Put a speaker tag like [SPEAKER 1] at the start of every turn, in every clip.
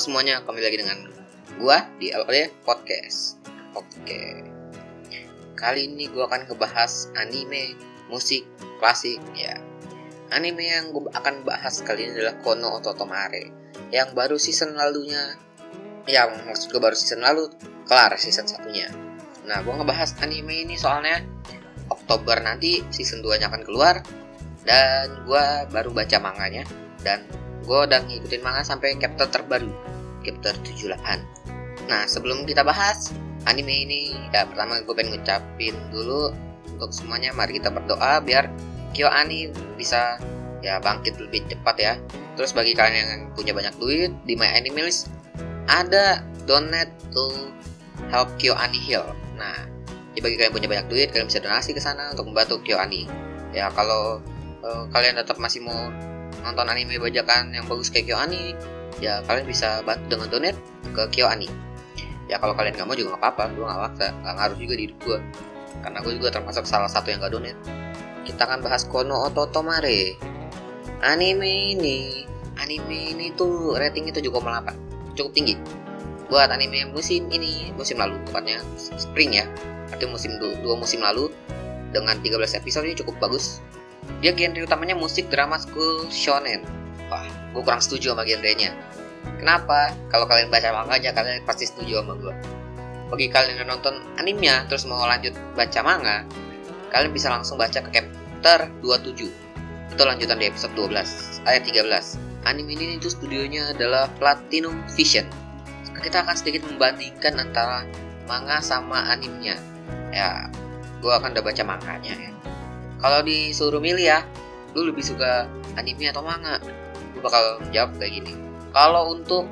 [SPEAKER 1] semuanya, kembali lagi dengan gua di LOD Podcast. Oke. Kali ini gua akan ngebahas anime, musik, klasik, ya. Anime yang gua akan bahas kali ini adalah Kono Ototomare yang baru season lalunya yang maksud baru season lalu kelar season satunya. Nah, gua ngebahas anime ini soalnya Oktober nanti season 2 nya akan keluar dan gua baru baca manganya dan gue udah ngikutin manga sampai chapter terbaru chapter 78 nah sebelum kita bahas anime ini ya pertama gue pengen ngucapin dulu untuk semuanya mari kita berdoa biar KyoAni bisa ya bangkit lebih cepat ya. Terus bagi kalian yang punya banyak duit di My Anime List ada donate to help KyoAni heal. Nah jadi bagi kalian punya banyak duit kalian bisa donasi ke sana untuk membantu KyoAni. Ya kalau uh, kalian tetap masih mau nonton anime bajakan yang bagus kayak KyoAni ya kalian bisa bantu dengan donate ke KyoAni ya kalau kalian nggak mau juga nggak apa-apa. Gue nggak maksa. Nggak ngaruh juga di hidup gue karena gue juga termasuk salah satu yang gak donate kita akan bahas Kono Ototomare anime ini. Anime ini tuh ratingnya 7,8 cukup tinggi. Buat anime musim ini musim lalu tepatnya spring ya. Artinya musim dua musim lalu dengan 13 episode ini cukup bagus. Dia genre utamanya musik drama school shonen. Wah gue kurang setuju sama genrenya. Kenapa? Kalau kalian baca manga aja kalian pasti setuju sama gue bagi kalian yang nonton animenya terus mau lanjut baca manga kalian bisa langsung baca ke chapter 27 itu lanjutan di episode 12 ayat 13 anime ini itu studionya adalah Platinum Vision. Kita akan sedikit membandingkan antara manga sama animenya. Ya gue akan udah baca manganya ya. Kalau disuruh milih ya, lu lebih suka anime atau manga? Gue bakal jawab kayak gini. Kalau untuk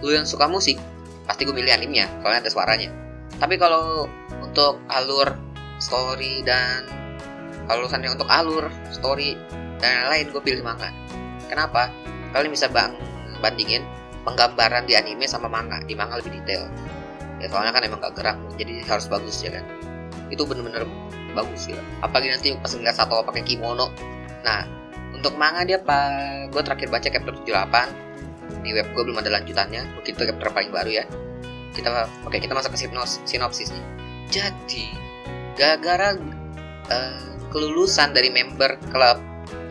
[SPEAKER 1] lu yang suka musik, pasti gue milih anime ya, kalau ada suaranya. Tapi kalau untuk alur story dan kalau misalnya untuk alur story dan lain-lain gue pilih manga. Kenapa? Kalian bisa bang bandingin penggambaran di anime sama manga. Di manga lebih detail. Ya soalnya kan emang gak gerak, jadi harus bagus ya kan. Itu bener-bener bagus ya apalagi nanti pas ngeliat satu pakai kimono nah untuk manga dia pak. Gue terakhir baca chapter 78 di web gue belum ada lanjutannya. Mungkin itu chapter paling baru ya. Kita oke kita masuk ke sinopsis sinopsisnya. Jadi gara-gara uh, kelulusan dari member klub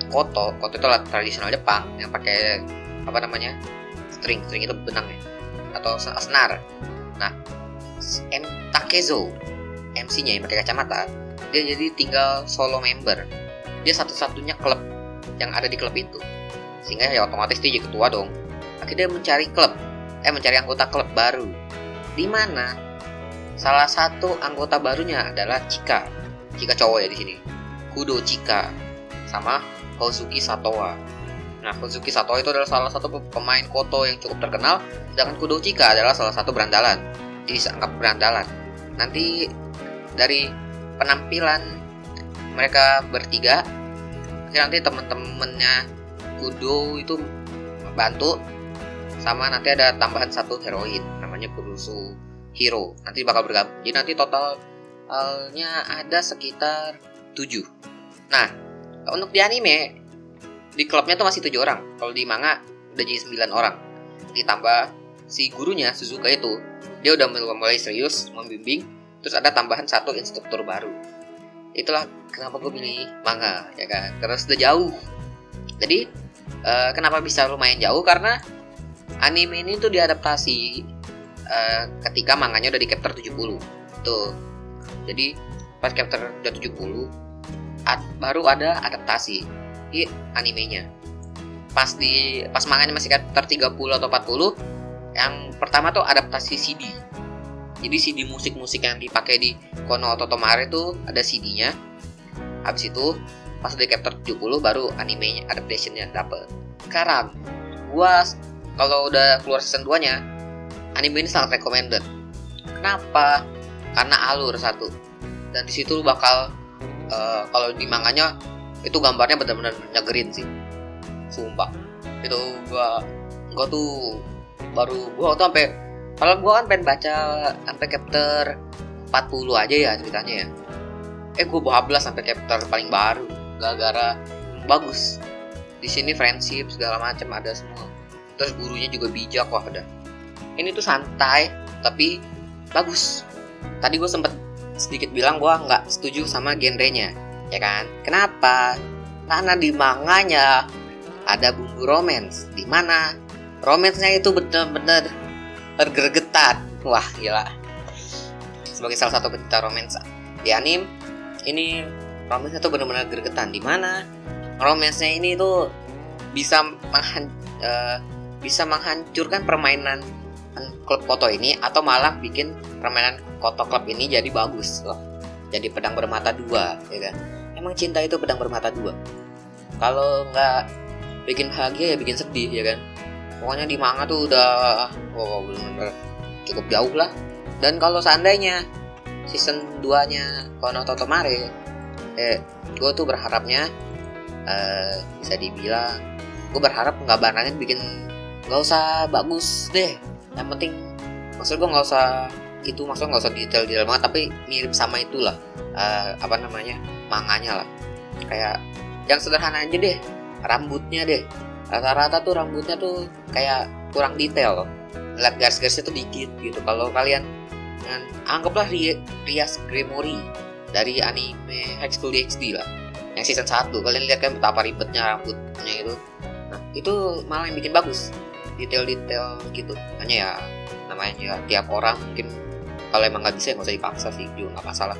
[SPEAKER 1] Koto Koto itu alat tradisional Jepang yang pakai apa namanya string. String itu benang ya. Atau senar. Nah M Takezo MC-nya yang pakai kacamata dia jadi tinggal solo member. Dia satu-satunya klub yang ada di klub itu. Sehingga ya otomatis dia jadi ketua dong. Akhirnya mencari klub. Eh mencari anggota klub baru. Di mana salah satu anggota barunya adalah Chika Chika cowok ya di sini. Kudo Chika sama Kozuki Satowa Nah, Kozuki Satowa itu adalah salah satu pemain koto yang cukup terkenal, sedangkan Kudo Chika adalah salah satu berandalan. Jadi sangat berandalan. Nanti dari penampilan mereka bertiga nanti teman-temannya Kudo itu bantu sama nanti ada tambahan satu heroin namanya Kurusu Hero. Nanti bakal bergabung. Jadi nanti totalnya ada sekitar 7 nah untuk di anime di klubnya tuh masih tujuh orang. Kalau di manga udah jadi 9 orang. Ditambah si gurunya Suzuka itu dia udah mulai serius membimbing terus ada tambahan satu instruktur baru itulah kenapa gue pilih manga ya kan? Karena sudah jauh. Jadi uh, kenapa bisa lumayan jauh? Karena anime ini tuh diadaptasi uh, ketika manganya udah di chapter 70 tuh jadi pas chapter udah 70 ad, baru ada adaptasi di animenya. Pas di pas manganya masih chapter 30 atau 40 yang pertama tuh adaptasi CD jadi CD musik-musik yang dipakai di Kono Ototomare itu ada CD-nya habis itu pas di chapter 70 baru animenya adaptationnya dapet. Sekarang gua kalau udah keluar season 2 nya anime ini sangat recommended. Kenapa? Karena alur satu. Dan di situ bakal uh, kalau di manganya itu gambarnya benar-benar nyegerin sih. Sumpah. Itu gua gua tuh baru gua tuh sampai kalau gue kan pengen baca sampai chapter 40 aja ya ceritanya ya. Eh gue bablas sampai chapter paling baru gara-gara bagus. Di sini friendship segala macam ada semua. Terus gurunya juga bijak wah udah. Ini tuh santai tapi bagus. Tadi gue sempet sedikit bilang gue nggak setuju sama genrenya ya kan? Kenapa? Karena di manganya ada bumbu romance. Di mana? Romansnya itu bener-bener tergergetan wah gila sebagai salah satu pecinta romance di anim ini romance itu benar-benar gergetan di mana romance-nya ini tuh bisa menghan uh, bisa menghancurkan permainan klub foto ini atau malah bikin permainan foto klub ini jadi bagus loh. Jadi pedang bermata dua, ya kan? Emang cinta itu pedang bermata dua. Kalau nggak bikin bahagia ya bikin sedih, ya kan? Pokoknya di manga tuh udah wow bener-bener cukup jauh lah. Dan kalau seandainya season 2-nya Kono Totomare eh gue tuh berharapnya uh, bisa dibilang gue berharap nggak barangan bikin nggak usah bagus deh. Yang penting maksud gue nggak usah itu maksudnya nggak usah detail detail banget tapi mirip sama itulah uh, apa namanya manganya lah. Kayak yang sederhana aja deh rambutnya deh rata-rata tuh rambutnya tuh kayak kurang detail. Lihat garis-garisnya tuh dikit gitu. Kalau kalian kan, anggaplah Rias Gremory dari anime High School DxD lah. Yang season 1 kalian lihat kan betapa ribetnya rambutnya itu. Nah itu malah yang bikin bagus. Detail-detail gitu. Hanya ya namanya ya tiap orang mungkin kalau emang nggak bisa nggak usah dipaksa sih. Juga nggak masalah.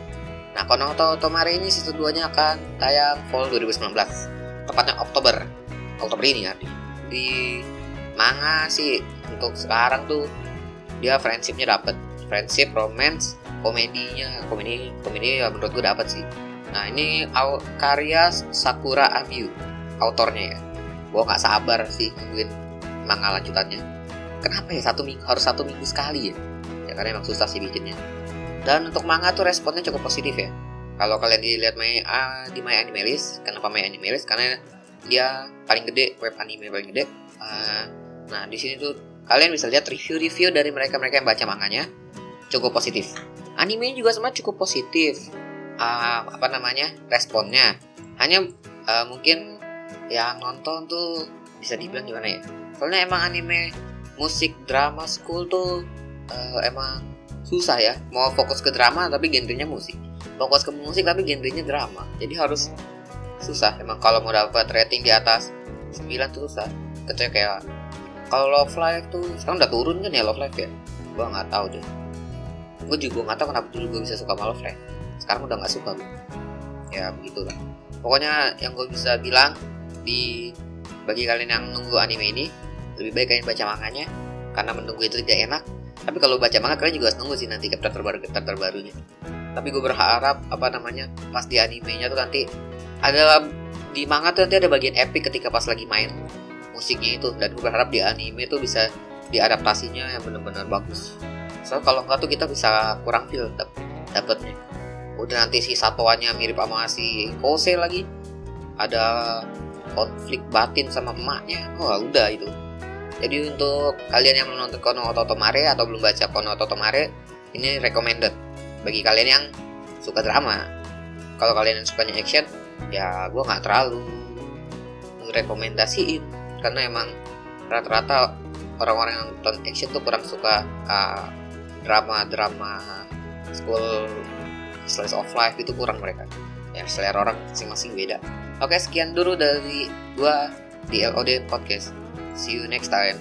[SPEAKER 1] Nah Konoto Tomare ini season 2 nya akan tayang fall 2019 tepatnya Oktober Oktober ini ya di manga sih untuk sekarang tuh dia friendshipnya dapet. Friendship romance komedinya. Komedi komedi ya menurut gue dapet sih. Nah ini karya Sakura Amiu autornya ya. Gue nggak sabar sih nungguin manga lanjutannya. Kenapa ya? Satu minggu harus satu minggu sekali ya? Ya karena emang susah sih bikinnya. Dan untuk manga tuh responnya cukup positif ya. Kalau kalian dilihat My, uh, di My Animalist kenapa My Animalist? Karena dia paling gede web anime paling gede. Uh, nah di sini tuh kalian bisa lihat review-review dari mereka-mereka yang baca manganya cukup positif. Anime juga sama cukup positif. Uh, apa namanya responnya. Hanya uh, mungkin yang nonton tuh bisa dibilang gimana ya? Soalnya emang anime musik drama school tuh uh, emang susah ya. Mau fokus ke drama tapi genrenya musik. Fokus ke musik tapi genrenya drama. Jadi harus susah. Emang kalau mau dapat rating di atas 9 tuh susah. Kecuali kayak kalau Love Life tuh sekarang udah turun kan ya Love Life ya? Gua nggak tahu deh. Gue juga nggak tahu kenapa dulu gue bisa suka sama Love Life. Sekarang udah nggak suka gue ya begitulah. Pokoknya yang gue bisa bilang di bagi kalian yang nunggu anime ini lebih baik kalian baca manganya karena menunggu itu tidak enak. Tapi kalau baca manga kalian juga harus nunggu sih nanti chapter terbaru chapter terbarunya. Tapi gue berharap apa namanya pas di animenya tuh nanti ada di manga tuh nanti ada bagian epic ketika pas lagi main musiknya itu. Dan gue berharap di anime tuh bisa diadaptasinya yang benar-benar bagus. So kalau enggak tuh kita bisa kurang feel dapetnya. Udah nanti si satuannya mirip sama si Kose lagi. Ada konflik batin sama emaknya. Wah udah itu. Jadi untuk kalian yang menonton Kono Ototomare atau belum baca Kono Ototomare ini recommended. Bagi kalian yang suka drama. Kalau kalian yang sukanya action ya gue nggak terlalu rekomendasiin karena emang rata-rata orang-orang yang nonton action tuh kurang suka uh, drama-drama school slice of life itu kurang mereka. Ya selera orang masing-masing beda. Oke sekian dulu dari gua di LOD podcast. See you next time